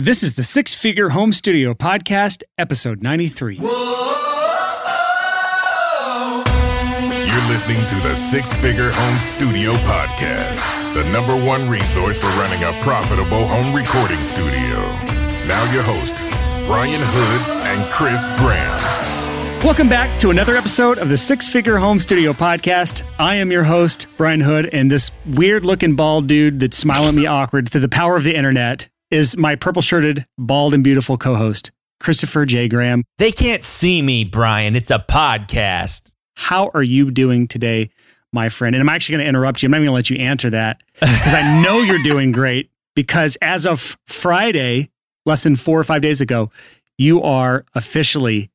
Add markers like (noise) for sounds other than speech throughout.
This is the Six Figure Home Studio Podcast, episode 93. You're listening to the Six Figure Home Studio Podcast, the number one resource for running a profitable home recording studio. Now, your hosts, Brian Hood and Chris Graham. Welcome back to another episode of the Six Figure Home Studio Podcast. I am your host, Brian Hood, and this weird looking bald dude that's smiling at me (laughs) awkward through the power of the internet is my purple shirted, bald, and beautiful co host, Christopher J. Graham. They can't see me, Brian. It's a podcast. How are you doing today, my friend? And I'm actually going to interrupt you. I'm not going to let you answer that because I (laughs) know you're doing great. Because as of Friday, less than four or five days ago, you are officially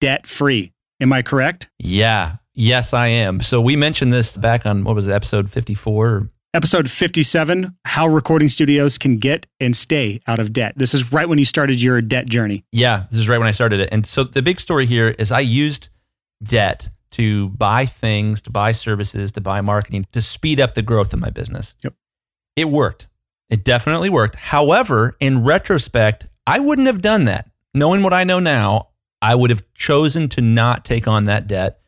debt free. Am I correct? Yeah. Yes, I am. So we mentioned this back on what was it, episode 54? Episode 57 How Recording Studios Can Get and Stay Out of Debt. This is right when you started your debt journey. Yeah, this is right when I started it. And so the big story here is I used debt to buy things, to buy services, to buy marketing, to speed up the growth of my business. Yep. It worked. It definitely worked. However, in retrospect, I wouldn't have done that. Knowing what I know now, I would have chosen to not take on that debt.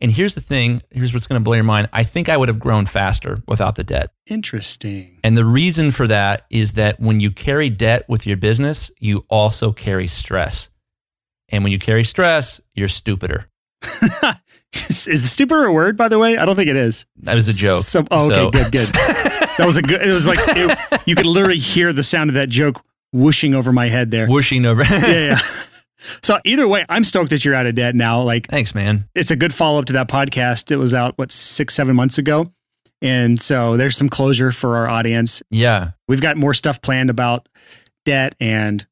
And here's the thing here's what's going to blow your mind. I think I would have grown faster without the debt. Interesting. And the reason for that is that when you carry debt with your business, you also carry stress. And when you carry stress, you're stupider. (laughs) is the stupider a word, by the way? I don't think it is. That was a joke. So, oh, okay, So- good, good. (laughs) That was a good, it was like, it- you could literally hear the sound of that joke whooshing over my head there. Whooshing over. yeah, yeah. (laughs) So either way, I'm stoked that you're out of debt now. Like Thanks, man. it's a good follow up to that podcast. It was out what six, seven months ago, and so there's some closure for our audience. Yeah. We've got more stuff planned about debt and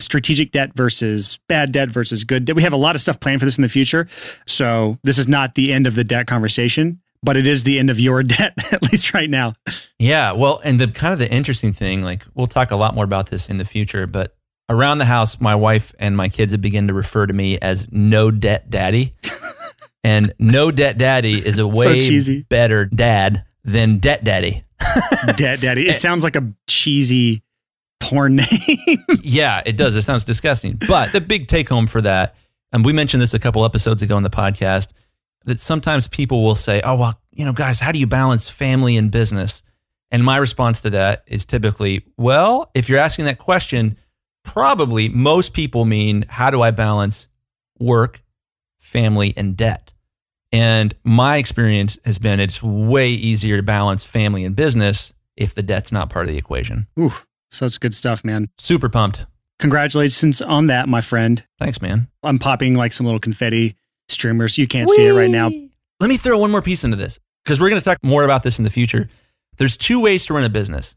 strategic debt versus bad debt versus good debt. We have a lot of stuff planned for this in the future. So this is not the end of the debt conversation, but it is the end of your (laughs) debt, at least right now. Yeah. Well, and the kind of the interesting thing, like we'll talk a lot more about this in the future, but around the house, my wife and my kids have begun to refer to me as no debt daddy. (laughs) and no debt daddy is a way cheesy. better dad than debt daddy. (laughs) debt daddy. It eh. sounds like a cheesy porn name. (laughs) yeah, it does. It sounds disgusting. But the big take home for that, and we mentioned this a couple episodes ago in the podcast, that sometimes people will say, oh, well, you know, guys, how do you balance family and business? And my response to that is typically, well, if you're asking that question, probably most people mean, how do I balance work, family, and debt? And my experience has been it's way easier to balance family and business if the debt's not part of the equation. Ooh, such good stuff, man. Super pumped. Congratulations on that, my friend. Thanks, man. I'm popping like some little confetti streamers. You can't see it right now. Let me throw one more piece into this because we're going to talk more about this in the future. There's two ways to run a business.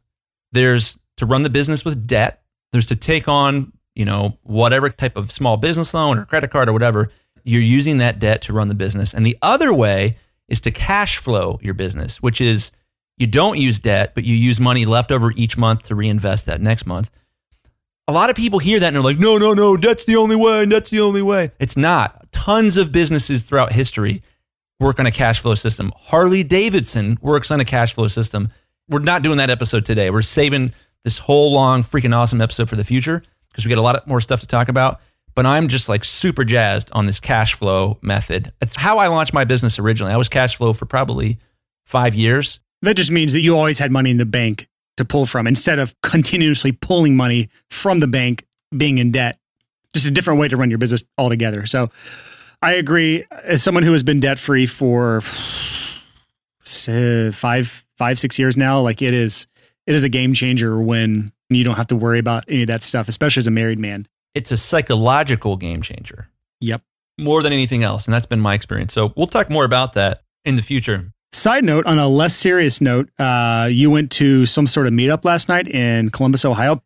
There's to run the business with debt. There's to take on, you know, whatever type of small business loan or credit card or whatever. You're using that debt to run the business. And the other way is to cash flow your business, which is you don't use debt, but you use money left over each month to reinvest that next month. A lot of people hear that and they're like, no, no, no, that's the only way. That's the only way. It's not. Tons of businesses throughout history work on a cash flow system. Harley Davidson works on a cash flow system. We're not doing that episode today. We're saving this whole long, freaking awesome episode for the future because we got a lot more stuff to talk about. But I'm just like super jazzed on this cash flow method. It's how I launched my business originally. I was cash flow for probably five years. That just means that you always had money in the bank to pull from instead of continuously pulling money from the bank, being in debt. Just a different way to run your business altogether. So I agree. As someone who has been debt free for (sighs) five, five, six years now, like it is, it is a game changer when you don't have to worry about any of that stuff, especially as a married man. It's a psychological game changer Yep. more than anything else. And that's been my experience. So we'll talk more about that in the future. Side note, on a less serious note, uh, you went to some sort of meetup last night in Columbus, Ohio.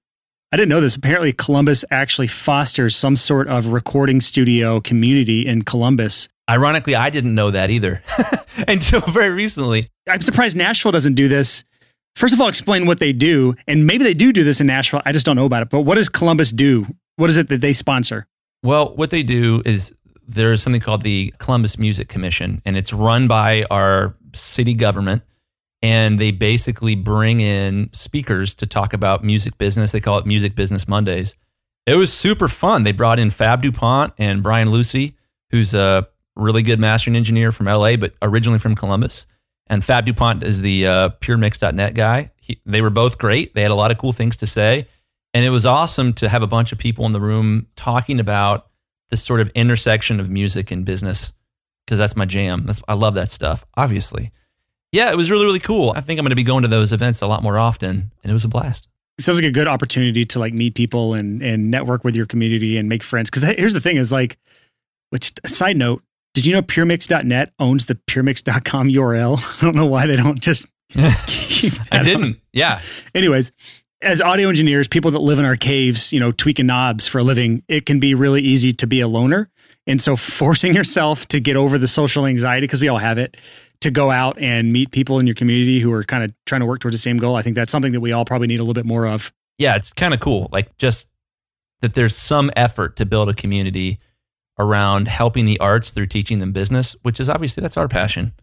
I didn't know this. Apparently, Columbus actually fosters some sort of recording studio community in Columbus. Ironically, I didn't know that either (laughs) until very recently. I'm surprised Nashville doesn't do this. First of all, explain what they do, and maybe they do do this in Nashville. I just don't know about it. But what does Columbus do? What is it that they sponsor? Well, what they do is there's something called the Columbus Music Commission, and it's run by our city government. and they basically bring in speakers to talk about music business. They call it Music Business Mondays. It was super fun. They brought in Fab DuPont and Brian Lucey, who's a really good mastering engineer from LA, but originally from Columbus. And Fab DuPont is the uh, puremix.net guy. He, they were both great. They had a lot of cool things to say. And it was awesome to have a bunch of people in the room talking about this sort of intersection of music and business because that's my jam. That's, I love that stuff, obviously. Yeah, it was really, really cool. I think I'm going to be going to those events a lot more often, and it was a blast. It sounds like a good opportunity to like meet people and and network with your community and make friends. Because here's the thing: is like, which side note, did you know PureMix.net owns the PureMix.com URL? (laughs) I don't know why they don't just. (laughs) I didn't. On. Yeah. Anyways, as audio engineers, people that live in our caves, you know, tweaking knobs for a living, it can be really easy to be a loner. And so (laughs) forcing yourself to get over the social anxiety, because we all have it, to go out and meet people in your community who are kind of trying to work towards the same goal. I think that's something that we all probably need a little bit more of. Yeah, it's kind of cool. Like just that there's some effort to build a community around helping the arts through teaching them business, which is obviously that's our passion,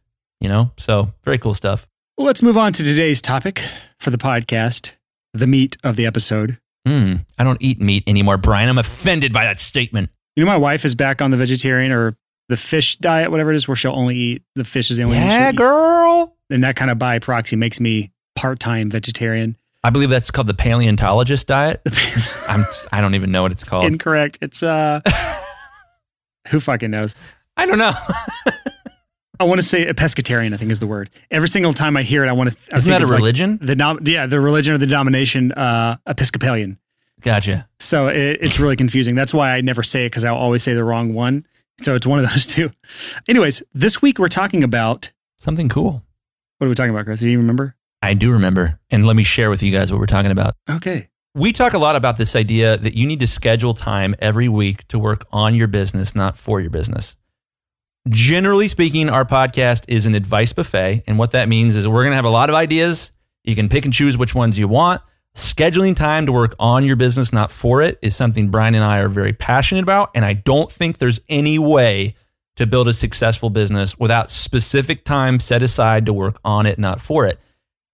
you know? So very cool stuff. Well, let's move on to today's topic for the podcast, the meat of the episode. Mm, I don't eat meat anymore, Brian. I'm offended by that statement. You know, my wife is back on the vegetarian or the fish diet, whatever it is, where she'll only eat the fish is the only yeah, girl. Eat. And that kind of by proxy makes me part time vegetarian. I believe that's called the paleontologist diet. (laughs) I'm I don't even know what it's called. Incorrect. It's uh (laughs) (laughs) who fucking knows? I don't know. (laughs) I want to say a pescatarian. I think is the word. Every single time I hear it, I want to. I Isn't that a religion? Like the yeah, the religion or the denomination uh, Episcopalian. Gotcha. So it, it's really confusing. That's why I never say it because I always say the wrong one. So it's one of those (laughs) two. Anyways, this week we're talking about something cool. What are we talking about, Chris? Do you remember? I do remember. And let me share with you guys what we're talking about. Okay. We talk a lot about this idea that you need to schedule time every week to work on your business, not for your business. Generally speaking, our podcast is an advice buffet. And what that means is we're going to have a lot of ideas. You can pick and choose which ones you want. Scheduling time to work on your business, not for it, is something Brian and I are very passionate about. And I don't think there's any way to build a successful business without specific time set aside to work on it, not for it.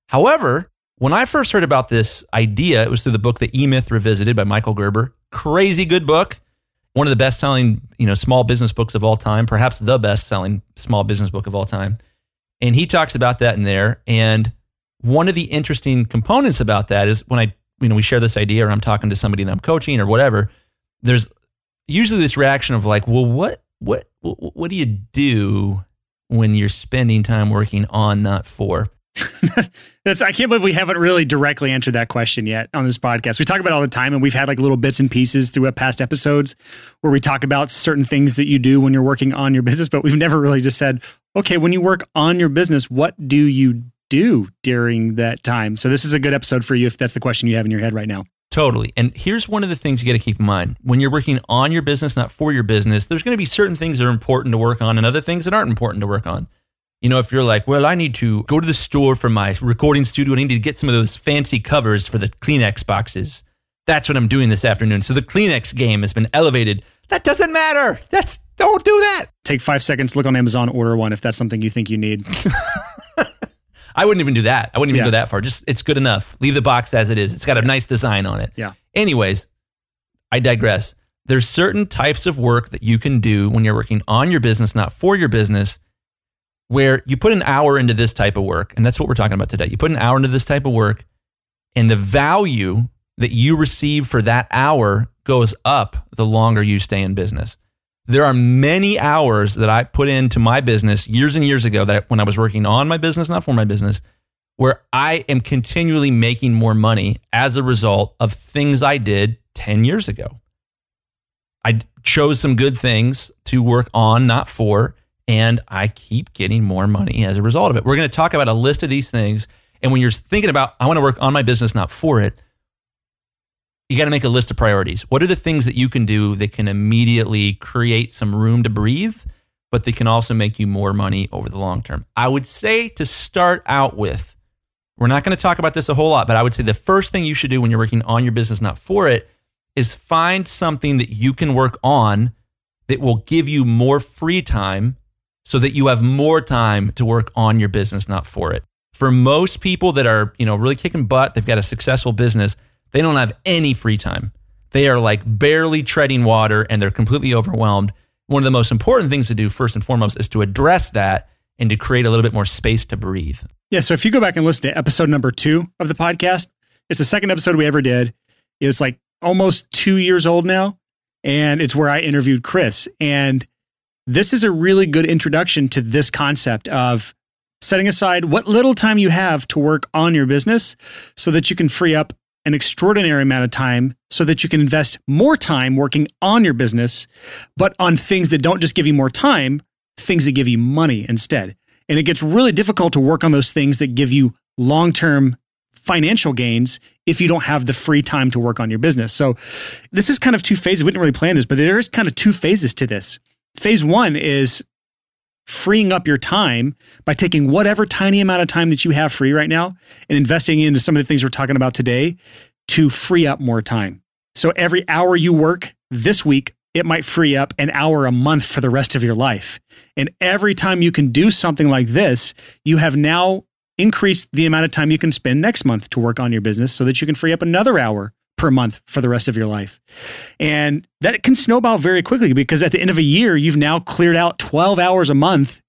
However, when I first heard about this idea, it was through the book The E Myth Revisited by Michael Gerber. Crazy good book. One of the best selling, you know, small business books of all time, perhaps the best selling small business book of all time. And he talks about that in there. And one of the interesting components about that is when I, you know, we share this idea or I'm talking to somebody and I'm coaching or whatever, there's usually this reaction of like, well, what, what, what do you do when you're spending time working on, not for? That's I can't believe we haven't really directly answered that question yet on this podcast. We talk about all the time, and we've had like little bits and pieces through uh, past episodes where we talk about certain things that you do when you're working on your business, but we've never really just said, okay, when you work on your business, what do you do during that time? So this is a good episode for you if that's the question you have in your head right now. Totally. And here's one of the things you got to keep in mind. When you're working on your business, not for your business, there's going to be certain things that are important to work on and other things that aren't important to work on. You know, if you're like, well, I need to go to the store for my recording studio, and I need to get some of those fancy covers for the Kleenex boxes. That's what I'm doing this afternoon. So the Kleenex game has been elevated. That doesn't matter. That's don't do that. Take five seconds, look on Amazon, order one if that's something you think you need. (laughs) (laughs) I wouldn't even do that. I wouldn't even yeah. go that far. Just it's good enough. Leave the box as it is. It's got a nice design on it. Yeah. Anyways, I digress. There's certain types of work that you can do when you're working on your business, not for your business, where you put an hour into this type of work, and that's what we're talking about today. You put an hour into this type of work, and the value that you receive for that hour goes up the longer you stay in business. There are many hours that I put into my business years and years ago that when I was working on my business, not for my business, where I am continually making more money as a result of things I did 10 years ago. I chose some good things to work on, not for, and I keep getting more money as a result of it. We're going to talk about a list of these things. And when you're thinking about, I want to work on my business, not for it, you got to make a list of priorities. What are the things that you can do that can immediately create some room to breathe, but they can also make you more money over the long term? I would say to start out with, we're not going to talk about this a whole lot, but I would say the first thing you should do when you're working on your business, not for it, is find something that you can work on that will give you more free time so that you have more time to work on your business, not for it. For most people that are, you know, really kicking butt, they've got a successful business, they don't have any free time. They are like barely treading water and they're completely overwhelmed. One of the most important things to do, first and foremost, is to address that and to create a little bit more space to breathe. Yeah. So if you go back and listen to episode number two of the podcast, it's the second episode we ever did. It was like almost two years old now. And it's where I interviewed Chris. And this is a really good introduction to this concept of setting aside what little time you have to work on your business so that you can free up an extraordinary amount of time so that you can invest more time working on your business, but on things that don't just give you more time, things that give you money instead. And it gets really difficult to work on those things that give you long term financial gains if you don't have the free time to work on your business. So, this is kind of two phases. We didn't really plan this, but there is kind of two phases to this. Phase one is freeing up your time by taking whatever tiny amount of time that you have free right now and investing into some of the things we're talking about today to free up more time. So every hour you work this week, it might free up an hour a month for the rest of your life. And every time you can do something like this, you have now increased the amount of time you can spend next month to work on your business so that you can free up another hour per month for the rest of your life. And that can snowball very quickly because at the end of a year, you've now cleared out 12 hours a month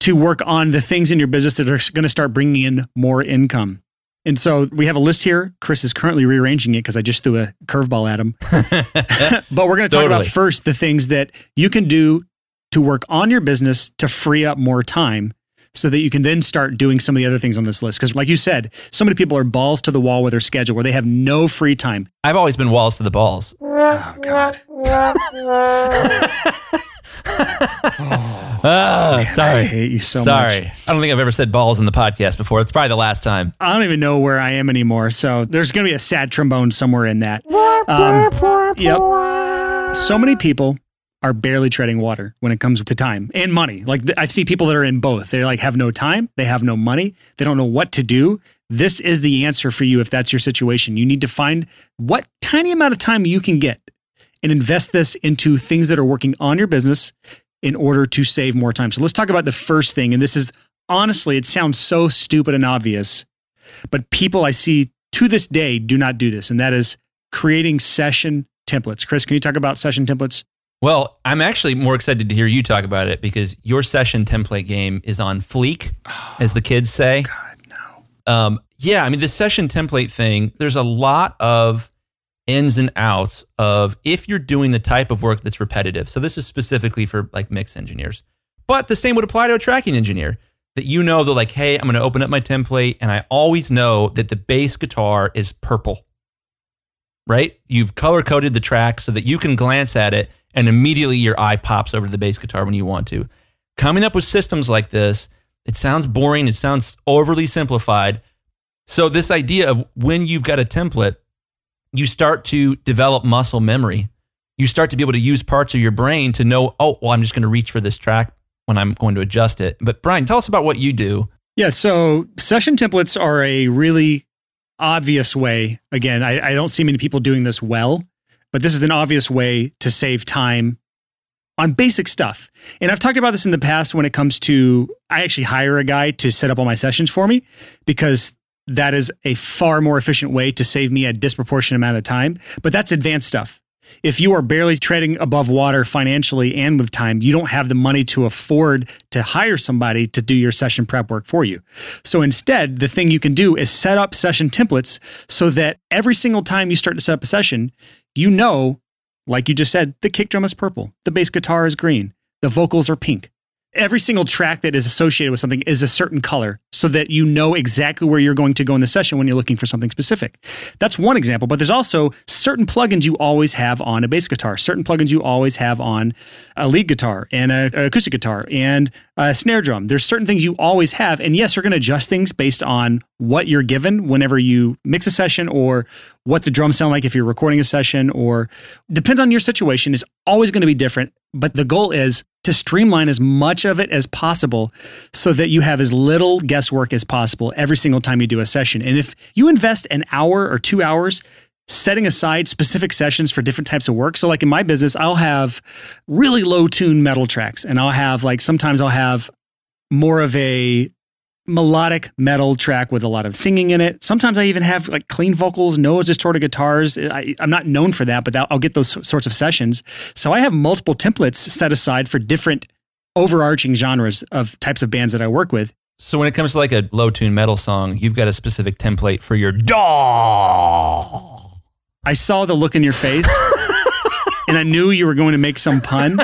to work on the things in your business that are going to start bringing in more income. And so we have a list here. Chris is currently rearranging it because I just threw a curveball at him. (laughs) but we're going to talk Totally. about first the things that you can do to work on your business to free up more time so that you can then start doing some of the other things on this list. Because, like you said, so many people are balls to the wall with their schedule where they have no free time. I've always been walls to the balls. (laughs) Oh, God. (laughs) Ah, I sorry. hate you so sorry. much. I don't think I've ever said balls in the podcast before. It's probably the last time. I don't even know where I am anymore. So there's going to be a sad trombone somewhere in that. Um, yep. So many people are barely treading water when it comes to time and money. Like I see people that are in both. They like have no time, they have no money, they don't know what to do. This is the answer for you if that's your situation. You need to find what tiny amount of time you can get and invest this into things that are working on your business in order to save more time. So let's talk about the first thing and this is honestly it sounds so stupid and obvious, but people I see to this day do not do this and that is creating session templates. Chris, can you talk about session templates? Well, I'm actually more excited to hear you talk about it because your session template game is on fleek, as the kids say. God, no. Um, yeah, I mean, the session template thing, there's a lot of ins and outs of if you're doing the type of work that's repetitive. So, this is specifically for like mix engineers, but the same would apply to a tracking engineer that you know, they're like, hey, I'm going to open up my template, and I always know that the bass guitar is purple, right? You've color coded the track so that you can glance at it and immediately your eye pops over to the bass guitar when you want to. Coming up with systems like this, it sounds boring, it sounds overly simplified. So, this idea of when you've got a template, you start to develop muscle memory. You start to be able to use parts of your brain to know, oh, well, I'm just going to reach for this track when I'm going to adjust it. But, Brian, tell us about what you do. Yeah, so session templates are a really obvious way. Again, I, I don't see many people doing this well, but this is an obvious way to save time on basic stuff. And I've talked about this in the past when it comes to I actually hire a guy to set up all my sessions for me because that is a far more efficient way to save me a disproportionate amount of time. But that's advanced stuff. If you are barely treading above water financially and with time, you don't have the money to afford to hire somebody to do your session prep work for you. So instead, the thing you can do is set up session templates so that every single time you start to set up a session, you know, like you just said, the kick drum is purple, the bass guitar is green, the vocals are pink. Every single track that is associated with something is a certain color so that you know exactly where you're going to go in the session when you're looking for something specific. That's one example, but there's also certain plugins you always have on a bass guitar, certain plugins you always have on a lead guitar and a, a acoustic guitar and a snare drum. There's certain things you always have. And yes, you're going to adjust things based on what you're given whenever you mix a session or what the drums sound like if you're recording a session or depends on your situation. It's always going to be different. But the goal is to streamline as much of it as possible so that you have as little guesswork as possible every single time you do a session. And if you invest an hour or two hours setting aside specific sessions for different types of work. So, like in my business, I'll have really low tune metal tracks, and I'll have like sometimes I'll have more of a melodic metal track with a lot of singing in it. Sometimes I even have like clean vocals, no distorted guitars. I, am not known for that, but I'll get those sorts of sessions. So I have multiple templates set aside for different overarching genres of types of bands that I work with. So when it comes to like a low tune metal song, you've got a specific template for your DAW. I saw the look in your face (laughs) and I knew you were going to make some pun,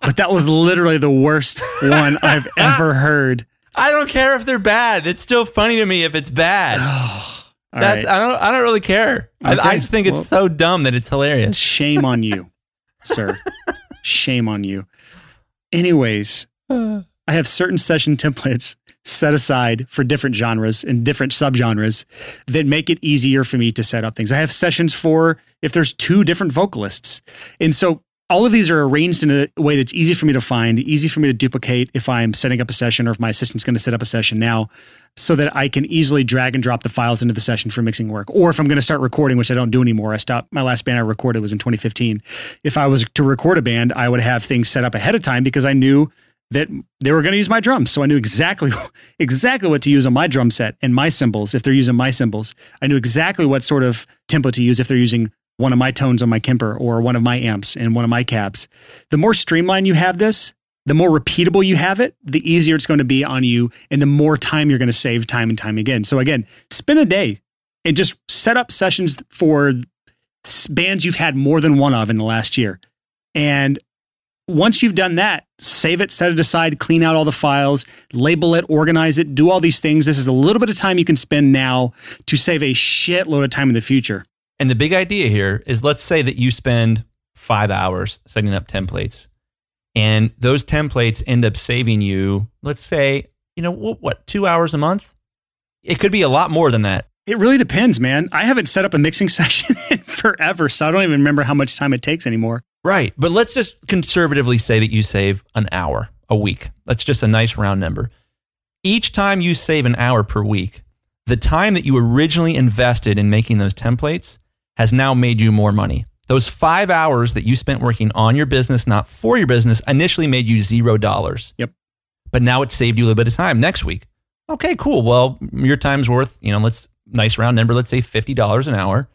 but that was literally the worst one I've ever heard. I don't care if they're bad. It's still funny to me if it's bad. (sighs) That's right. I don't I don't really care. Okay. I, I, just think it's well, so dumb that it's hilarious. Shame on you, (laughs) sir. Shame on you. Anyways, I have certain session templates set aside for different genres and different subgenres that make it easier for me to set up things. I have sessions for if there's two different vocalists. And so all of these are arranged in a way that's easy for me to find, easy for me to duplicate if I'm setting up a session or if my assistant's going to set up a session now so that I can easily drag and drop the files into the session for mixing work. Or if I'm going to start recording, which I don't do anymore, I stopped my last band I recorded was in 2015. If I was to record a band, I would have things set up ahead of time because I knew that they were going to use my drums. So I knew exactly (laughs) exactly what to use on my drum set and my cymbals if they're using my cymbals. I knew exactly what sort of tempo to use if they're using one of my tones on my Kemper or one of my amps and one of my cabs. The more streamlined you have this, the more repeatable you have it, the easier it's going to be on you and the more time you're going to save time and time again. So again, spend a day and just set up sessions for bands you've had more than one of in the last year. And once you've done that, save it, set it aside, clean out all the files, label it, organize it, do all these things. This is a little bit of time you can spend now to save a shitload of time in the future. And the big idea here is let's say that you spend five hours setting up templates, and those templates end up saving you, let's say, you know, what, two hours a month? It could be a lot more than that. It really depends, man. I haven't set up a mixing (laughs) session in forever, so I don't even remember how much time it takes anymore. Right. But let's just conservatively say that you save an hour a week. That's just a nice round number. Each time you save an hour per week, the time that you originally invested in making those templates has now made you more money. Those five hours that you spent working on your business, not for your business, initially made you zero dollars. Yep. But now it saved you a little bit of time next week. Okay, cool. Well, your time's worth, you know, let's nice round number, let's say $50 an hour.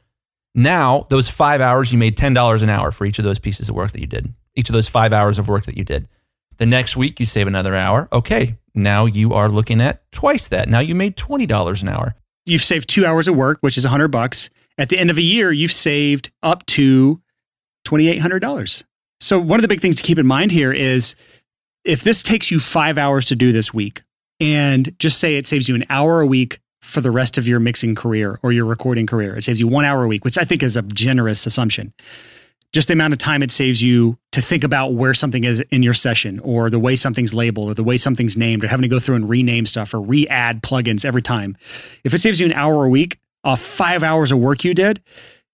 Now, those five hours, you made $10 an hour for each of those pieces of work that you did, each of those five hours of work that you did. The next week, you save another hour. Okay, now you are looking at twice that. Now you made $20 an hour. You've saved two hours of work, which is 100 bucks. At the end of a year, you've saved up to $2,800. So, one of the big things to keep in mind here is if this takes you five hours to do this week, and just say it saves you an hour a week for the rest of your mixing career or your recording career. It saves you one hour a week, which I think is a generous assumption. Just the amount of time it saves you to think about where something is in your session or the way something's labeled or the way something's named or having to go through and rename stuff or re add plugins every time. If it saves you an hour a week off five hours of work you did,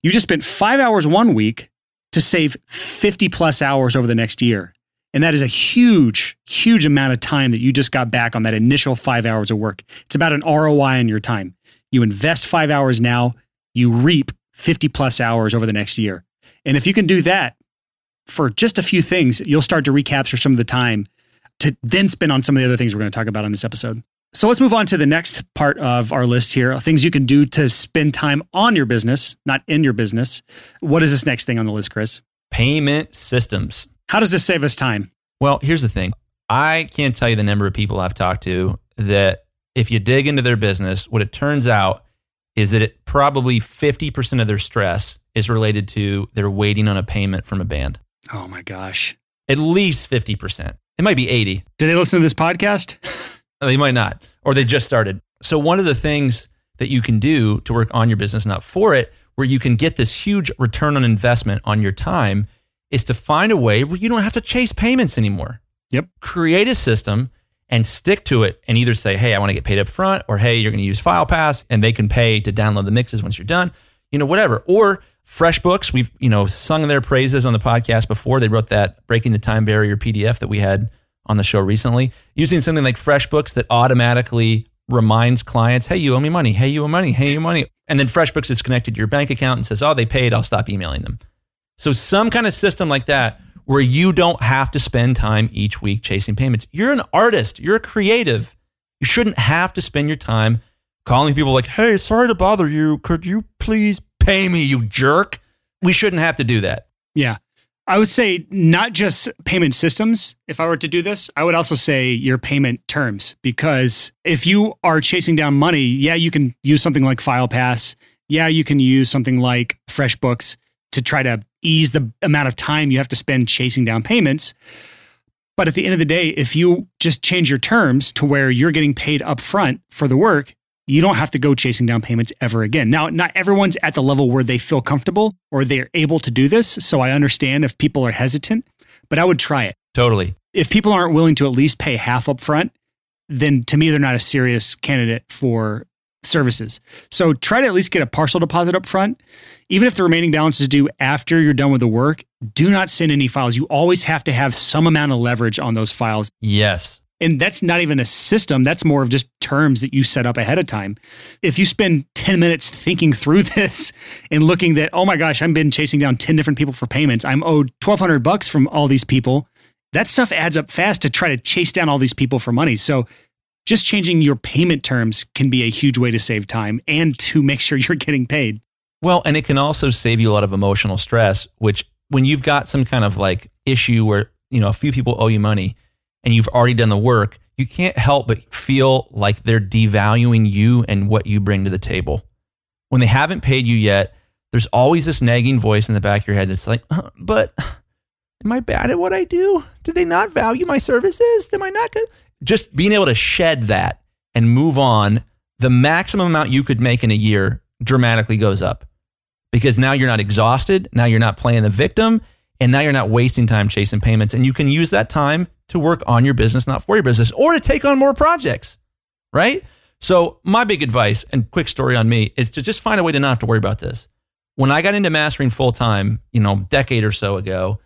you just spent five hours one week to save 50 plus hours over the next year. And that is a huge, huge amount of time that you just got back on that initial five hours of work. It's about an ROI on your time. You invest five hours now, you reap 50 plus hours over the next year. And if you can do that for just a few things, you'll start to recapture some of the time to then spend on some of the other things we're going to talk about on this episode. So let's move on to the next part of our list here things you can do to spend time on your business, not in your business. What is this next thing on the list, Chris? Payment systems. How does this save us time? Well, here's the thing I can't tell you the number of people I've talked to that if you dig into their business, what it turns out is that it probably 50% of their stress is related to they're waiting on a payment from a band. Oh my gosh. At least 50%. It might be 80. Do they listen to this podcast? (laughs) they might not, or they just started. So, one of the things that you can do to work on your business, not for it, where you can get this huge return on investment on your time is to find a way where you don't have to chase payments anymore. Yep. Create a system and stick to it and either say, hey, I want to get paid up front, or hey, you're going to use FilePass and they can pay to download the mixes once you're done, you know, whatever. Or FreshBooks, we've, you know, sung their praises on the podcast before. They wrote that Breaking the Time Barrier PDF that we had on the show recently. Using something like FreshBooks that automatically reminds clients, hey, you owe me money. Hey, you owe money. Hey, you owe money. And then FreshBooks is connected to your bank account and says, oh, they paid. I'll stop emailing them. So, some kind of system like that where you don't have to spend time each week chasing payments. You're an artist, you're a creative. You shouldn't have to spend your time calling people like, hey, sorry to bother you. Could you please pay me, you jerk? We shouldn't have to do that. Yeah. I would say not just payment systems. If I were to do this, I would also say your payment terms because if you are chasing down money, yeah, you can use something like FilePass. Yeah, you can use something like FreshBooks to try to ease the amount of time you have to spend chasing down payments. But at the end of the day, if you just change your terms to where you're getting paid upfront for the work, you don't have to go chasing down payments ever again. Now, not everyone's at the level where they feel comfortable or they're able to do this. So I understand if people are hesitant, but I would try it. Totally. If people aren't willing to at least pay half up front, then to me, they're not a serious candidate for services. So try to at least get a partial deposit up front. Even if the remaining balance is due after you're done with the work, do not send any files. You always have to have some amount of leverage on those files. Yes. And that's not even a system. That's more of just terms that you set up ahead of time. If you spend 10 minutes thinking through (laughs) this and looking that, oh my gosh, I've been chasing down 10 different people for payments. I'm owed 1200 bucks from all these people. That stuff adds up fast to try to chase down all these people for money. So just changing your payment terms can be a huge way to save time and to make sure (laughs) you're getting paid. Well, and it can also save you a lot of emotional stress, which when you've got some kind of like issue where, you know, a few people owe you money, and you've already done the work, you can't help but feel like they're devaluing you and what you bring to the table. When they haven't paid you yet, there's always this nagging voice in the back of your head that's like, uh, but am I bad at what I do? Do they not value my services? Am I not good? Just being able to shed that and move on, the maximum amount you could make in a year dramatically goes up because now you're not exhausted. Now you're not playing the victim. And now you're not wasting time chasing payments. And you can use that time to work on your business, not for your business, or to take on more projects, right? So, my big advice and quick story on me is to just find a way to not have to worry about this. When I got into mastering full time, you know, decade or so ago,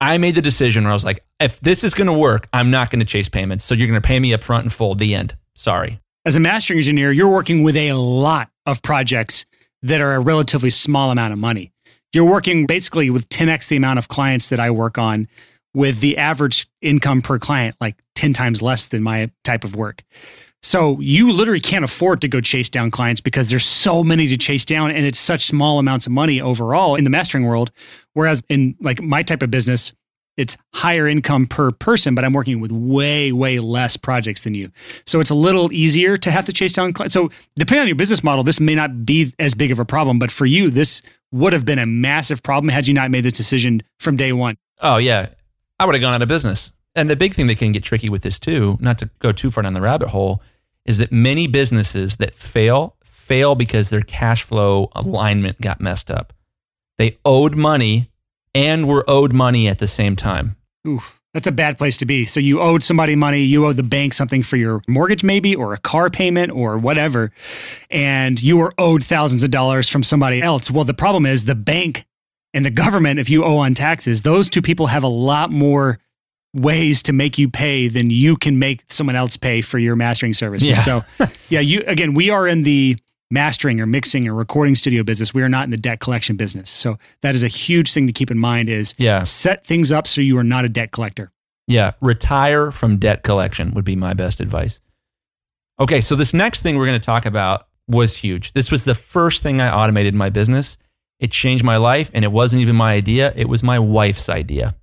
I made the decision where I was like, if this is going to work, I'm not going to chase payments. So you're going to pay me up front and full. The end. Sorry. As a mastering engineer, you're working with a lot of projects that are a relatively small amount of money. You're working basically with 10x the amount of clients that I work on with the average income per client like 10 times less than my type of work. So you literally can't afford to go chase down clients because there's so many to chase down and it's such small amounts of money overall in the mastering world. Whereas in like my type of business, it's higher income per person, but I'm working with way, way less projects than you. So it's a little easier to have to chase down clients. So depending on your business model, this may not be as big of a problem, but for you, this would have been a massive problem had you not made this decision from day one. Oh, yeah. I would have gone out of business. And the big thing that can get tricky with this too, not to go too far down the rabbit hole, is that many businesses that fail fail because their cash flow alignment got messed up. They owed money and were owed money at the same time. Oof. That's a bad place to be. So you owed somebody money, you owed the bank something for your mortgage, maybe, or a car payment or whatever, and you were owed thousands of dollars from somebody else. Well, the problem is the bank and the government, if you owe on taxes, those two people have a lot more ways to make you pay than you can make someone else pay for your mastering services. Yeah. So, (laughs) yeah, you again, we are in the mastering or mixing or recording studio business. We are not in the debt collection business. So that is a huge thing to keep in mind is yeah. set things up so you are not a debt collector. Yeah, retire from debt collection would be my best advice. Okay, so this next thing we're going to talk about was huge. This was the first thing I automated in my business it changed my life, and it wasn't even my idea, it was my wife's idea.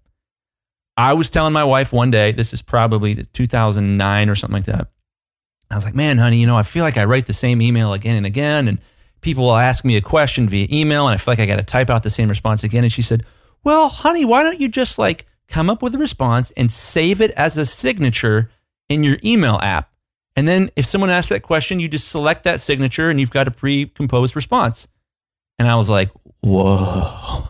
I was telling my wife one day, this is probably 2009 or something like that. I was like, man, honey, you know, I feel like I write the same email again and again, and people will ask me a question via email, and I feel like I got to type out the same response again. And she said, well, honey, why don't you just like come up with a response and save it as a signature in your email app? And then if someone asks that question, you just select that signature and you've got a pre composed response. And I was like, whoa,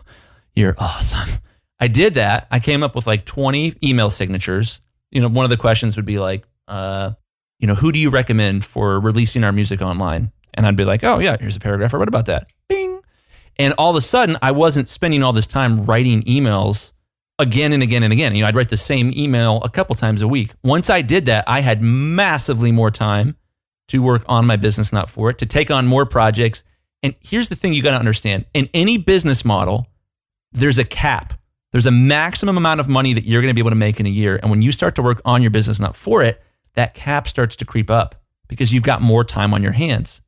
you're awesome. I did that. I came up with like 20 email signatures. You know, one of the questions would be like, uh, you know, who do you recommend for releasing our music online? And I'd be like, oh, yeah, here's a paragraph I wrote about that. Bing. And all of a sudden, I wasn't spending all this time writing emails again and again and again. You know, I'd write the same email a couple times a week. Once I did that, I had massively more time to work on my business, not for it, to take on more projects and here's the thing you got to understand in any business model, there's a cap. There's a maximum amount of money that you're going to be able to make in a year. And when you start to work on your business, not for it, that cap starts to creep up. because you've got more time on your hands.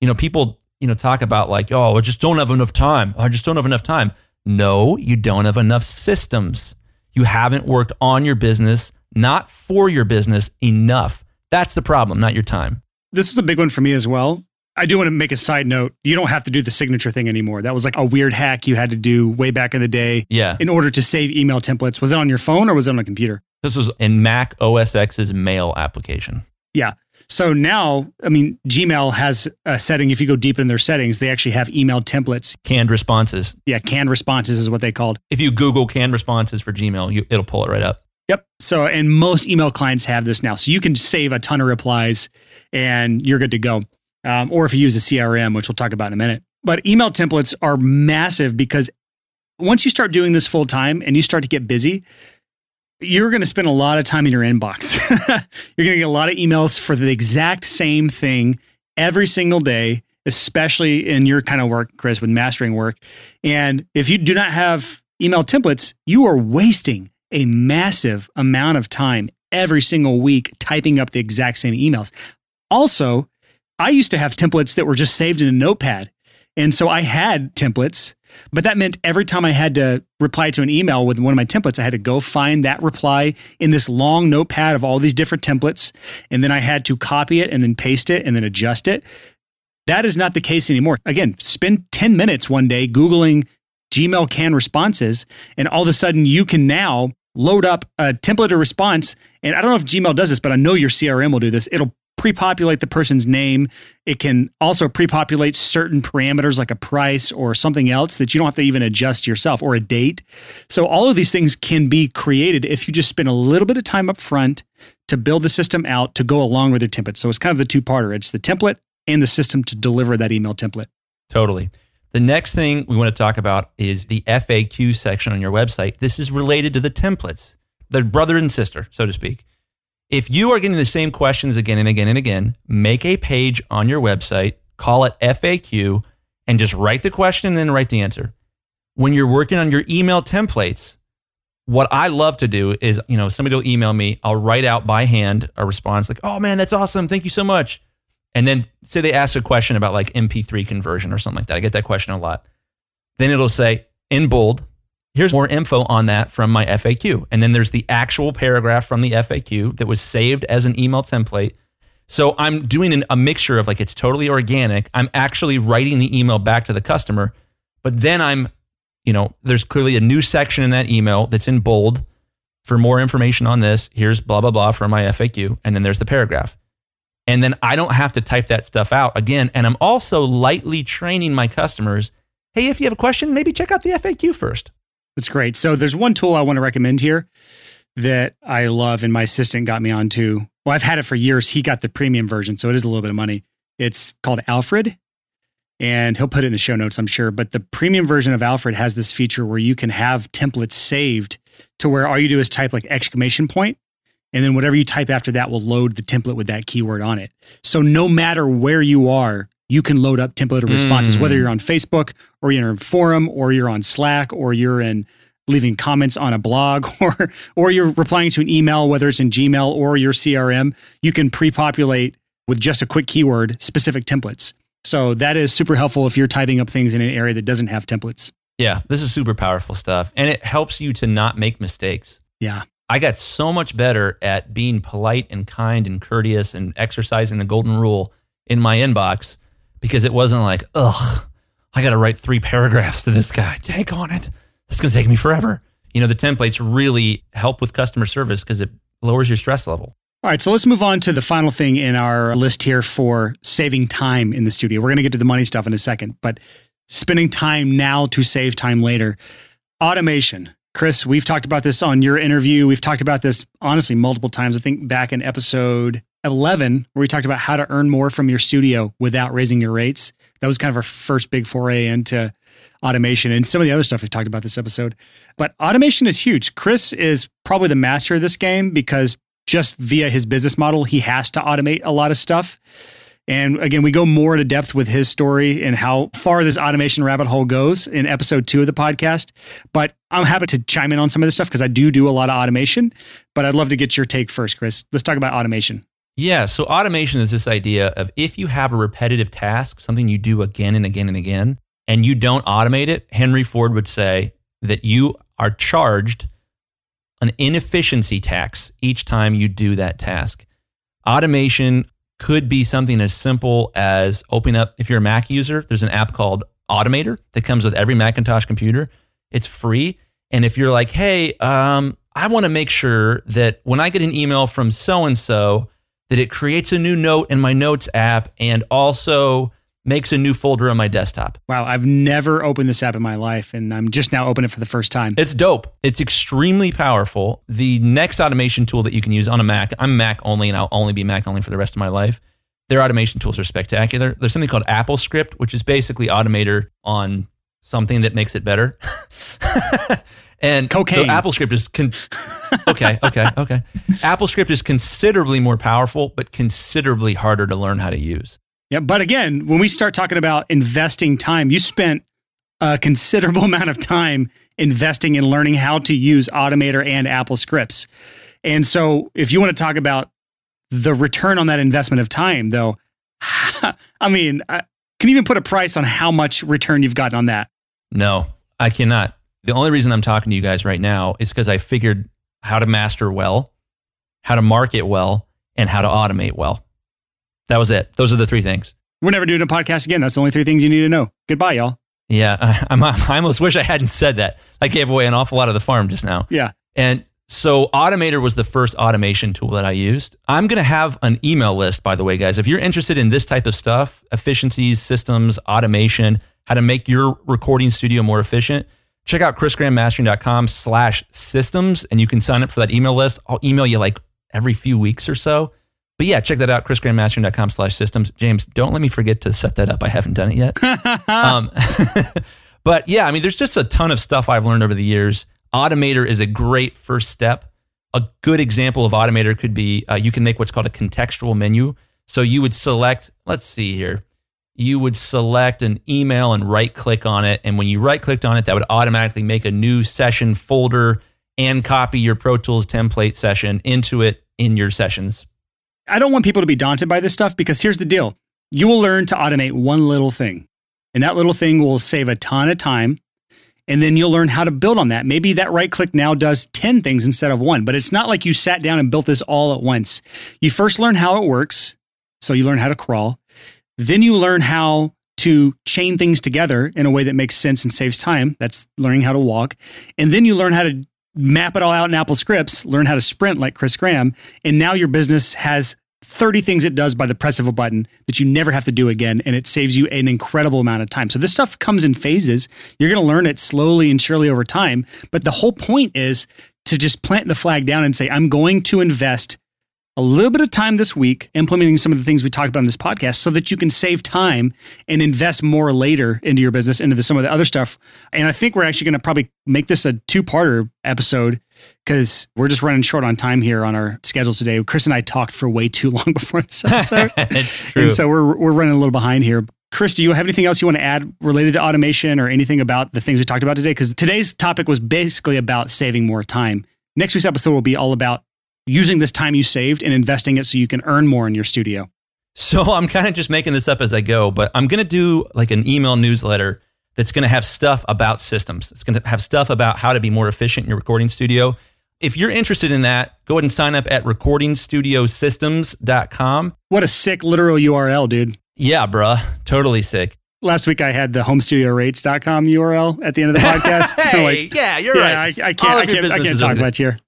You know, people, you know, talk about like, oh, I just don't have enough time. I just don't have enough time. No, you don't have enough systems. You haven't worked on your business, not for your business enough. That's the problem, not your time. This is a big one for me as well. I do want to make a side note. You don't have to do the signature thing anymore. That was like a weird hack you had to do way back in the day Yeah. in order to save email templates. Was it on your phone or was it on a computer? This was in Mac OS X's mail application. Yeah. So now, I mean, Gmail has a setting. If you go deep in their settings, they actually have email templates. Canned responses. Yeah, canned responses is what they called. If you Google canned responses for Gmail, you, it'll pull it right up. Yep. So, and most email clients have this now. So you can save a ton of replies and you're good to go. Um, or if you use a CRM, which we'll talk about in a minute. But email templates are massive because once you start doing this full time and you start to get busy, you're going to spend a lot of time in your inbox. (laughs) you're going to get a lot of emails for the exact same thing every single day, especially in your kind of work, Chris, with mastering work. And if you do not have email templates, you are wasting a massive amount of time every single week typing up the exact same emails. Also, I used to have templates that were just saved in a notepad. And so I had templates, but that meant every time I had to reply to an email with one of my templates, I had to go find that reply in this long notepad of all these different templates. And then I had to copy it and then paste it and then adjust it. That is not the case anymore. Again, spend 10 minutes one day Googling Gmail canned responses, and all of a sudden you can now load up a templated response. And I don't know if Gmail does this, but I know your CRM will do this. It'll pre-populate the person's name. It can also pre-populate certain parameters like a price or something else that you don't have to even adjust yourself or a date. So all of these things can be created if you just spend a little bit of time up front to build the system out to go along with your template. So it's kind of the two-parter. It's the template and the system to deliver that email template. Totally. The next thing we want to talk about is the FAQ section on your website. This is related to the templates, They're brother and sister, so to speak. If you are getting the same questions again and again and again, make a page on your website, call it FAQ, and just write the question and then write the answer. When you're working on your email templates, what I love to do is, you know, somebody will email me, I'll write out by hand a response like, oh man, that's awesome. Thank you so much. And then say they ask a question about like MP3 conversion or something like that. I get that question a lot. Then it'll say in bold, here's more info on that from my FAQ. And then there's the actual paragraph from the FAQ that was saved as an email template. So I'm doing an, a mixture of like it's totally organic. I'm actually writing the email back to the customer, but then I'm, you know, there's clearly a new section in that email that's in bold for more information on this. Here's blah, blah, blah from my FAQ. And then there's the paragraph. And then I don't have to type that stuff out again. And I'm also lightly training my customers hey, if you have a question, maybe check out the FAQ first. That's great. So there's one tool I want to recommend here that I love and my assistant got me onto. Well, I've had it for years. He got the premium version, so it is a little bit of money. It's called Alfred. And he'll put it in the show notes, I'm sure. But the premium version of Alfred has this feature where you can have templates saved to where all you do is type like exclamation point, and then whatever you type after that will load the template with that keyword on it. So no matter where you are, you can load up templated responses, Mm. whether you're on Facebook or you're in a forum or you're on Slack or you're in leaving comments on a blog (laughs) or or you're replying to an email, whether it's in Gmail or your CRM, you can pre-populate with just a quick keyword specific templates. So that is super helpful if you're typing up things in an area that doesn't have templates. Yeah, this is super powerful stuff. And it helps you to not make mistakes. Yeah. I got so much better at being polite and kind and courteous and exercising the golden rule in my inbox because it wasn't like, ugh, I got to write three paragraphs to this guy. Take on it. This is going to take me forever. You know, the templates really help with customer service because it lowers your stress level. All right, so let's move on to the final thing in our list here for saving time in the studio. We're going to get to the money stuff in a second, but spending time now to save time later. Automation. Chris, we've talked about this on your interview. We've talked about this honestly multiple times. I think back in episode 11, where we talked about how to earn more from your studio without raising your rates. That was kind of our first big foray into automation and some of the other stuff we've talked about this episode. But automation is huge. Chris is probably the master of this game because just via his business model, he has to automate a lot of stuff. And again, we go more into depth with his story and how far this automation rabbit hole goes in episode two of the podcast. But I'm happy to chime in on some of this stuff because I do do a lot of automation. But I'd love to get your take first, Chris. Let's talk about automation. Yeah. So automation is this idea of if you have a repetitive task, something you do again and again and again, and you don't automate it, Henry Ford would say that you are charged an inefficiency tax each time you do that task. Automation could be something as simple as opening up, if you're a Mac user, there's an app called Automator that comes with every Macintosh computer. It's free. And if you're like, hey, um, I want to make sure that when I get an email from so and so, that it creates a new note in my notes app and also makes a new folder on my desktop. Wow, I've never opened this app in my life, and I'm just now opening it for the first time. It's dope. It's extremely powerful. The next automation tool that you can use on a Mac, I'm Mac only, and I'll only be Mac only for the rest of my life. Their automation tools are spectacular. There's something called AppleScript, which is basically Automator on something that makes it better. (laughs) and Cocaine. so AppleScript is con- (laughs) okay, okay, okay. AppleScript is considerably more powerful, but considerably harder to learn how to use. Yeah, but again, when we start talking about investing time, you spent a considerable (laughs) amount of time investing in learning how to use Automator and Apple Scripts. And so, if you want to talk about the return on that investment of time, though, (laughs) I mean, I can you even put a price on how much return you've gotten on that. No, I cannot. The only reason I'm talking to you guys right now is because I figured how to master well, how to market well, and how to automate well. That was it. Those are the three things. We're never doing a podcast again. That's the only three things you need to know. Goodbye, y'all. Yeah, I, (laughs) I'm, I almost wish I hadn't said that. I gave away an awful lot of the farm just now. Yeah. And so Automator was the first automation tool that I used. I'm going to have an email list, by the way, guys. If you're interested in this type of stuff, efficiencies, systems, automation, how to make your recording studio more efficient, check out chrisgrahammastering.com slash systems and you can sign up for that email list. I'll email you like every few weeks or so. But yeah, check that out, chrisgrahammastering.com slash systems. James, don't let me forget to set that up. I haven't done it yet. (laughs) um, (laughs) but yeah, I mean, there's just a ton of stuff I've learned over the years. Automator is a great first step. A good example of Automator could be uh, you can make what's called a contextual menu. So you would select, let's see here, you would select an email and right click on it. And when you right clicked on it, that would automatically make a new session folder and copy your Pro Tools template session into it in your sessions. I don't want people to be daunted by this stuff because here's the deal you will learn to automate one little thing, and that little thing will save a ton of time. And then you'll learn how to build on that. Maybe that right click now does 10 things instead of one, but it's not like you sat down and built this all at once. You first learn how it works. So you learn how to crawl. Then you learn how to chain things together in a way that makes sense and saves time. That's learning how to walk. And then you learn how to map it all out in Apple Scripts, learn how to sprint like Chris Graham. And now your business has 30 things it does by the press of a button that you never have to do again. And it saves you an incredible amount of time. So this stuff comes in phases. You're going to learn it slowly and surely over time. But the whole point is to just plant the flag down and say, I'm going to invest a little bit of time this week implementing some of the things we talked about in this podcast so that you can save time and invest more later into your business, into the, some of the other stuff. And I think we're actually going to probably make this a two parter episode because we're just running short on time here on our schedules today. Chris and I talked for way too (laughs) long before this episode. (laughs) and so we're, we're running a little behind here. Chris, do you have anything else you want to add related to automation or anything about the things we talked about today? Because today's topic was basically about saving more time. Next week's episode will be all about using this time you saved and investing it so you can earn more in your studio. So (laughs) I'm kind of just making this up as I go, but I'm going to do like an email newsletter that's going to have stuff about systems. It's going to have stuff about how to be more efficient in your recording studio. If you're interested in that, go ahead and sign up at recordingstudiosystems.com. What a sick literal URL, dude. Yeah, bruh. Totally sick. Last week I had the homestudiorates.com URL at the end of the (laughs) podcast. hey, so like, yeah, you're yeah, right. I, I can't, I can't, I can't talk much here.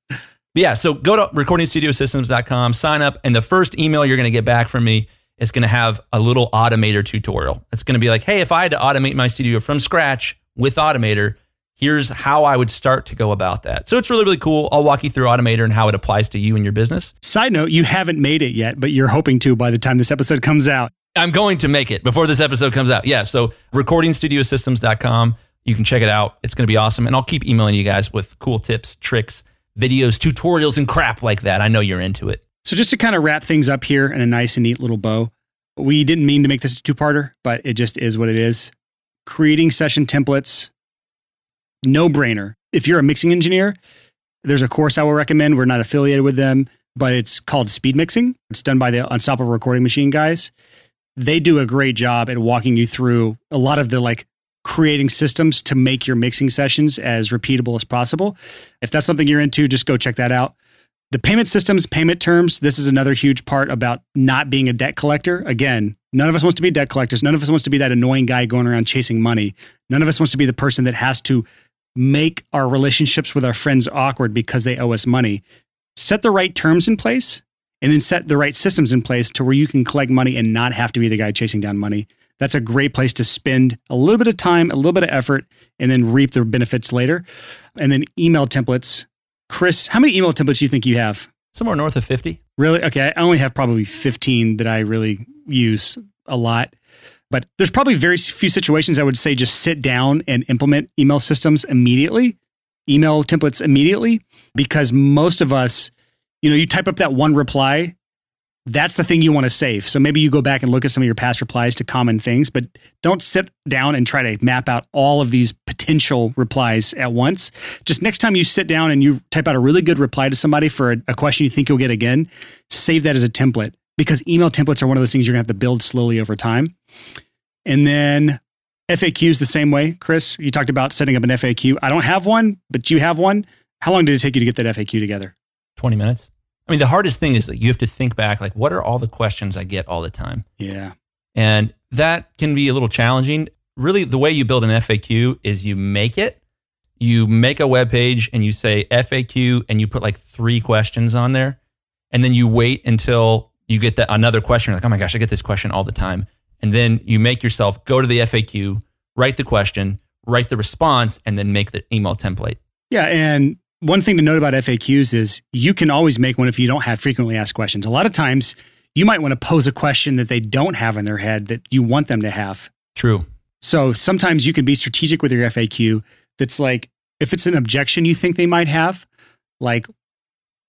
Yeah, so go to recordingstudiosystems.com, sign up, and the first email you're going to get back from me is going to have a little automator tutorial. It's going to be like, hey, if I had to automate my studio from scratch with Automator, here's how I would start to go about that. So it's really, really cool. I'll walk you through Automator and how it applies to you and your business. Side note, you haven't made it yet, but you're hoping to by the time this episode comes out. I'm going to make it before this episode comes out. Yeah, so recordingstudiosystems.com. You can check it out. It's going to be awesome. And I'll keep emailing you guys with cool tips, tricks, videos, tutorials, and crap like that. I know you're into it. So just to kind of wrap things up here in a nice and neat little bow, we didn't mean to make this a two-parter, but it just is what it is. Creating session templates, no brainer. If you're a mixing engineer, there's a course I will recommend. We're not affiliated with them, but it's called Speed Mixing. It's done by the Unstoppable Recording Machine guys. They do a great job at walking you through a lot of the like creating systems to make your mixing sessions as repeatable as possible. If that's something you're into, just go check that out. The payment systems, payment terms, this is another huge part about not being a debt collector. Again, none of us wants to be debt collectors. None of us wants to be that annoying guy going around chasing money. None of us wants to be the person that has to make our relationships with our friends awkward because they owe us money. Set the right terms in place and then set the right systems in place to where you can collect money and not have to be the guy chasing down money. That's a great place to spend a little bit of time, a little bit of effort, and then reap the benefits later. And then email templates. Chris, how many email templates do you think you have? Somewhere north of 50. Really? Okay. I only have probably 15 that I really use a lot. But there's probably very few situations I would say just sit down and implement email systems immediately, email templates immediately, because most of us, you know, you type up that one reply that's the thing you want to save. So maybe you go back and look at some of your past replies to common things, but don't sit down and try to map out all of these potential replies at once. Just next time you sit down and you type out a really good reply to somebody for a, a question you think you'll get again, save that as a template because email templates are one of those things you're going to have to build slowly over time. And then FAQs the same way, Chris. You talked about setting up an FAQ. I don't have one, but you have one. How long did it take you to get that FAQ together? 20 minutes. I mean, the hardest thing is that you have to think back, like, what are all the questions I get all the time? Yeah. And that can be a little challenging. Really, the way you build an FAQ is you make it, you make a web page and you say FAQ and you put like three questions on there. And then you wait until you get that another question. You're like, oh my gosh, I get this question all the time. And then you make yourself go to the FAQ, write the question, write the response, and then make the email template. Yeah. And one thing to note about FAQs is you can always make one if you don't have frequently asked questions. A lot of times you might want to pose a question that they don't have in their head that you want them to have. True. So sometimes you can be strategic with your FAQ. That's like, if it's an objection you think they might have, like,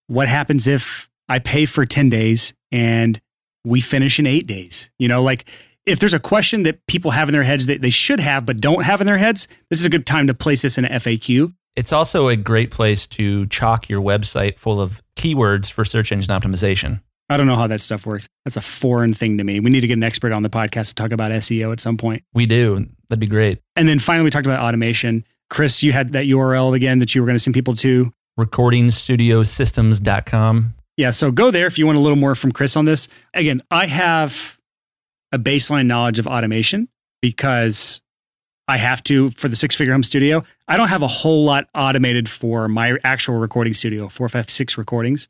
what happens if I pay for 10 days and we finish in eight days? You know, like, if there's a question that people have in their heads that they should have but don't have in their heads, this is a good time to place this in an FAQ. It's also a great place to chalk your website full of keywords for search engine optimization. I don't know how that stuff works. That's a foreign thing to me. We need to get an expert on the podcast to talk about SEO at some point. We do. That'd be great. And then finally, we talked about automation. Chris, you had that URL again that you were going to send people to recordingstudiosystems.com. Yeah, so go there if you want a little more from Chris on this. Again, I have a baseline knowledge of automation because I have to for the six figure home studio. I don't have a whole lot automated for my actual recording studio, four, five, six recordings,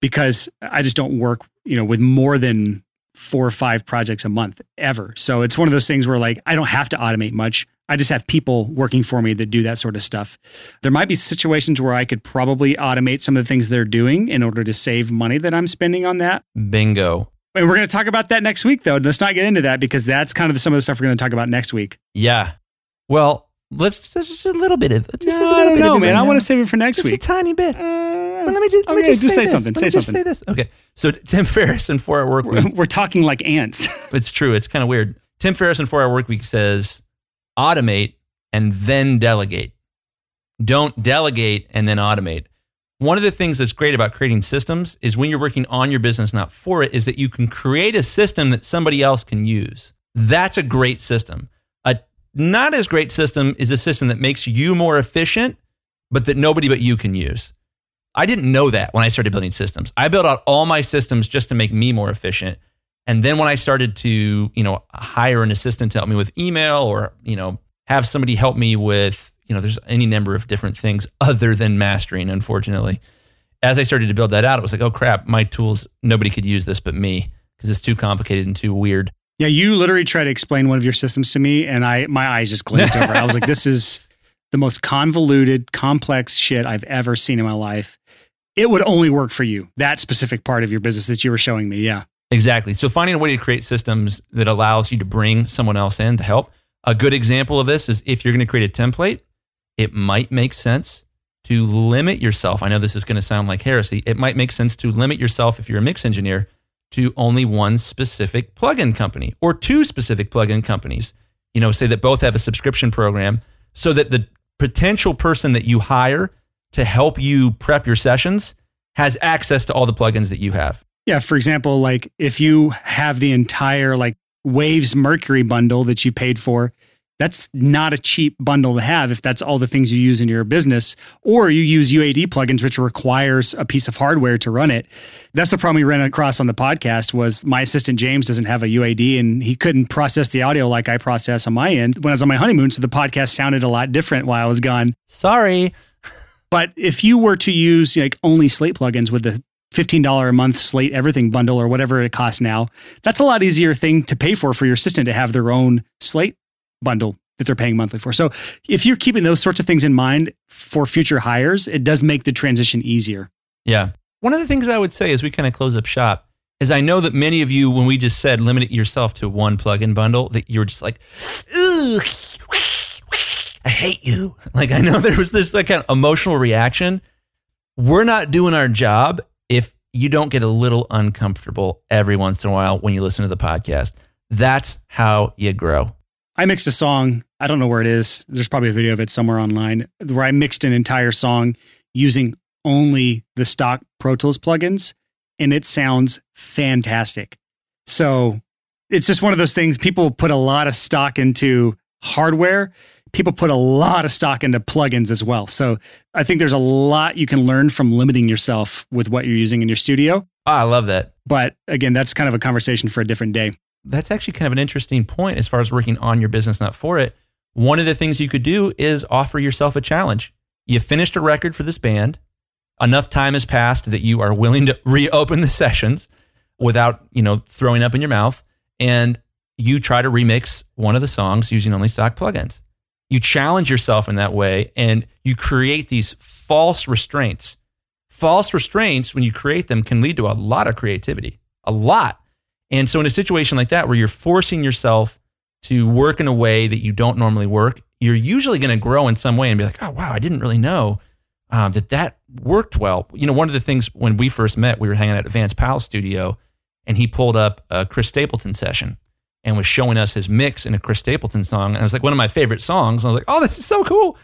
because I just don't work, you know, with more than four or five projects a month ever. So it's one of those things where like I don't have to automate much. I just have people working for me that do that sort of stuff. There might be situations where I could probably automate some of the things they're doing in order to save money that I'm spending on that. Bingo. And we're going to talk about that next week, though. Let's not get into that because that's kind of some of the stuff we're going to talk about next week. Yeah. Well, let's just a little bit of just no, a little I don't bit know, of man. right I want to save it for next just week. a tiny bit. Uh, Well, let me just, let me just, just say this. something. Let Say me just something. Say this. Okay. So Tim (laughs) Ferriss and Four Hour Work Week. we're, we're talking like ants. (laughs) it's true. It's kind of weird. Tim Ferriss and Four Hour Work Week says, automate and then delegate. Don't delegate and then automate. One of the things that's great about creating systems is when you're working on your business, not for it, is that you can create a system that somebody else can use. That's a great system. Not as great system is a system that makes you more efficient, but that nobody but you can use. I didn't know that when I started building systems. I built out all my systems just to make me more efficient. And then when I started to, you know, hire an assistant to help me with email or, you know, have somebody help me with, you know, there's any number of different things other than mastering, unfortunately. As I started to build that out, it was like, oh crap, my tools, nobody could use this but me because it's too complicated and too weird. Yeah, you literally tried to explain one of your systems to me, and I my eyes just glazed over. I was like, this is (laughs) the most convoluted, complex shit I've ever seen in my life. It would only work for you. That specific part of your business that you were showing me. Yeah. Exactly. So finding a way to create systems that allows you to bring someone else in to help. A good example of this is if you're going to create a template, it might make sense to limit yourself. I know this is going to sound like heresy. It might make sense to limit yourself if you're a mix engineer to only one specific plugin company or two specific plugin companies. You know, say that both have a subscription program so that the potential person that you hire to help you prep your sessions has access to all the plugins that you have. Yeah, for example, like if you have the entire like Waves Mercury bundle that you paid for, that's not a cheap bundle to have if that's all the things you use in your business or you use UAD plugins which requires a piece of hardware to run it. That's the problem we ran across on the podcast was my assistant James doesn't have a UAD and he couldn't process the audio like I process on my end when I was on my honeymoon so the podcast sounded a lot different while I was gone. Sorry. (laughs) But if you were to use like only Slate plugins with the $15 a month Slate everything bundle or whatever it costs now, that's a lot easier thing to pay for for your assistant to have their own Slate bundle that they're paying monthly for. So if you're keeping those sorts of things in mind for future hires, it does make the transition easier. Yeah. One of the things I would say as we kind of close up shop is I know that many of you, when we just said limit yourself to one plugin bundle, that you were just like, Ugh, I hate you. (laughs) Like I know there was this like kind of emotional reaction. We're not doing our job if you don't get a little uncomfortable every once in a while when you listen to the podcast. That's how you grow. I mixed a song. I don't know where it is. There's probably a video of it somewhere online where I mixed an entire song using only the stock Pro Tools plugins, and it sounds fantastic. So it's just one of those things. People put a lot of stock into hardware. People put a lot of stock into plugins as well. So I think there's a lot you can learn from limiting yourself with what you're using in your studio. Oh, I love that. But again, that's kind of a conversation for a different day that's actually kind of an interesting point as far as working on your business, not for it. One of the things you could do is offer yourself a challenge. You finished a record for this band. Enough time has passed that you are willing to (laughs) reopen the sessions without, you know, throwing up in your mouth. And you try to remix one of the songs using only stock plugins. You challenge yourself in that way and you create these false restraints. False restraints, when you create them, can lead to a lot of creativity, a lot. And so, in a situation like that, where you're forcing yourself to work in a way that you don't normally work, you're usually going to grow in some way and be like, oh, wow, I didn't really know um, that that worked well. You know, one of the things when we first met, we were hanging out at Vance Powell's studio and he pulled up a Chris Stapleton session and was showing us his mix in a Chris Stapleton song. And it was like one of my favorite songs. And I was like, oh, this is so cool.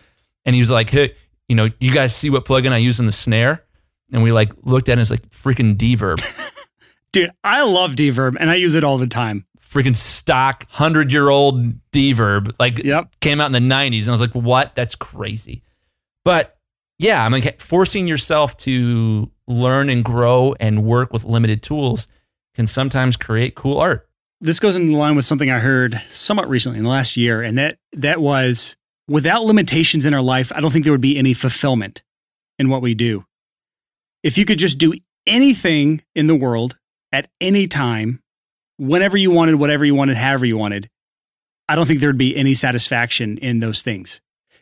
And he was like, hey, you know, you guys see what plugin I use in the snare? And we like looked at it and it's like freaking D-Verb. (laughs) Dude, I love D-Verb and I use it all the time. Freaking stock, 100 year old D-Verb. Like, yep. came out in the 90s. And I was like, what? That's crazy. But yeah, I mean, forcing yourself to learn and grow and work with limited tools can sometimes create cool art. This goes in line with something I heard somewhat recently in the last year, and that that was without limitations in our life, I don't think there would be any fulfillment in what we do. If you could just do anything in the world at any time, whenever you wanted, whatever you wanted, however you wanted, I don't think there'd be any satisfaction in those things.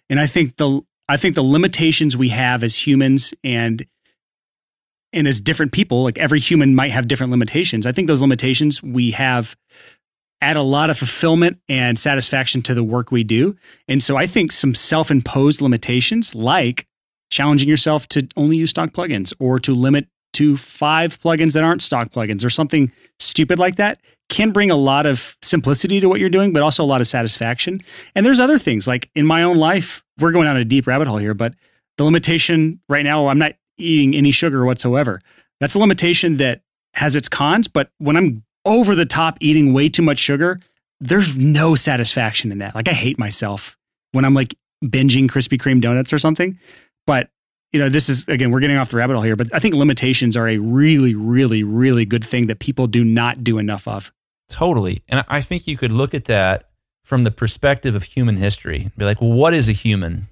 And I think the I think the limitations we have as humans and and as different people, like every human might have different limitations. I think those limitations we have add a lot of fulfillment and satisfaction to the work we do. And so I think some self-imposed limitations like challenging yourself to only use stock plugins or to limit to five plugins that aren't stock plugins or something stupid like that can bring a lot of simplicity to what you're doing, but also a lot of satisfaction. And there's other things like in my own life, we're going down a deep rabbit hole here, but the limitation right now, I'm not eating any sugar whatsoever. That's a limitation that has its cons, but when I'm over the top eating way too much sugar, there's no satisfaction in that. Like I hate myself when I'm like binging Krispy Kreme donuts or something. But you know, this is again, we're getting off the rabbit hole here, but I think limitations are a really, really, really good thing that people do not do enough of. Totally. And I think you could look at that from the perspective of human history. And be like, well, what is a human?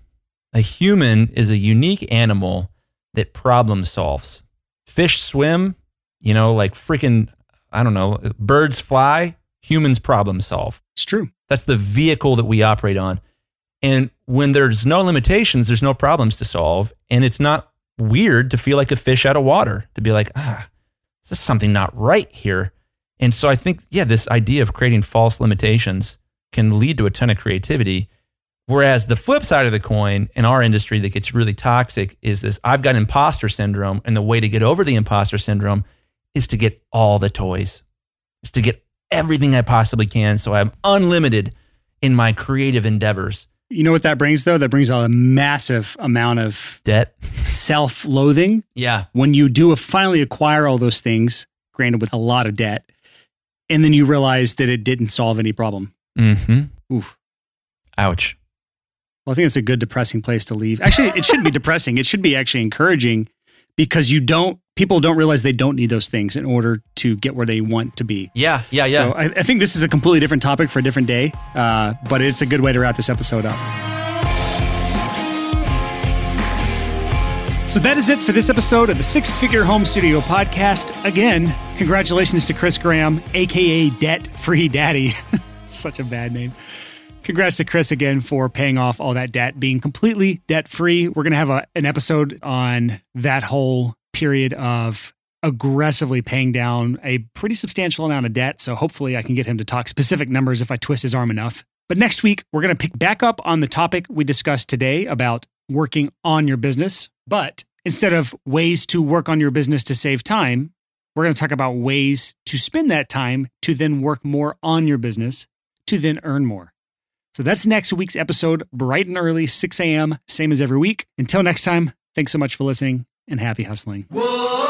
A human is a unique animal that problem solves. Fish swim, you know, like freaking, I don't know, birds fly, humans problem solve. It's true. That's the vehicle that we operate on. And when there's no limitations, there's no problems to solve. And it's not weird to feel like a fish out of water, to be like, ah, this is something not right here. And so I think, yeah, this idea of creating false limitations can lead to a ton of creativity. Whereas the flip side of the coin in our industry that gets really toxic is this I've got imposter syndrome. And the way to get over the imposter syndrome is to get all the toys, is to get everything I possibly can. So I'm unlimited in my creative endeavors. You know what that brings though? That brings a massive amount of debt, self loathing Yeah. when you do finally acquire all those things, granted with a lot of debt, and then you realize that it didn't solve any problem. Mm-hmm. Oof. Ouch. Well, I think it's a good depressing place to leave. Actually, it shouldn't be (laughs) depressing. It should be actually encouraging because you don't, people don't realize they don't need those things in order to get where they want to be. Yeah. Yeah. Yeah. So I, I think this is a completely different topic for a different day, uh, but it's a good way to wrap this episode up. So that is it for this episode of the Six Figure Home Studio podcast. Again, congratulations to Chris Graham, aka Debt Free Daddy. (laughs) Such a bad name. Congrats to Chris again for paying off all that debt, being completely debt free. We're going to have a, an episode on that whole period of aggressively paying down a pretty substantial amount of debt. So hopefully I can get him to talk specific numbers if I twist his arm enough. But next week, we're going to pick back up on the topic we discussed today about working on your business. But instead of ways to work on your business to save time, we're going to talk about ways to spend that time to then work more on your business to then earn more. So that's next week's episode, bright and early, 6 a.m., same as every week. Until next time, thanks so much for listening and happy hustling. Whoa.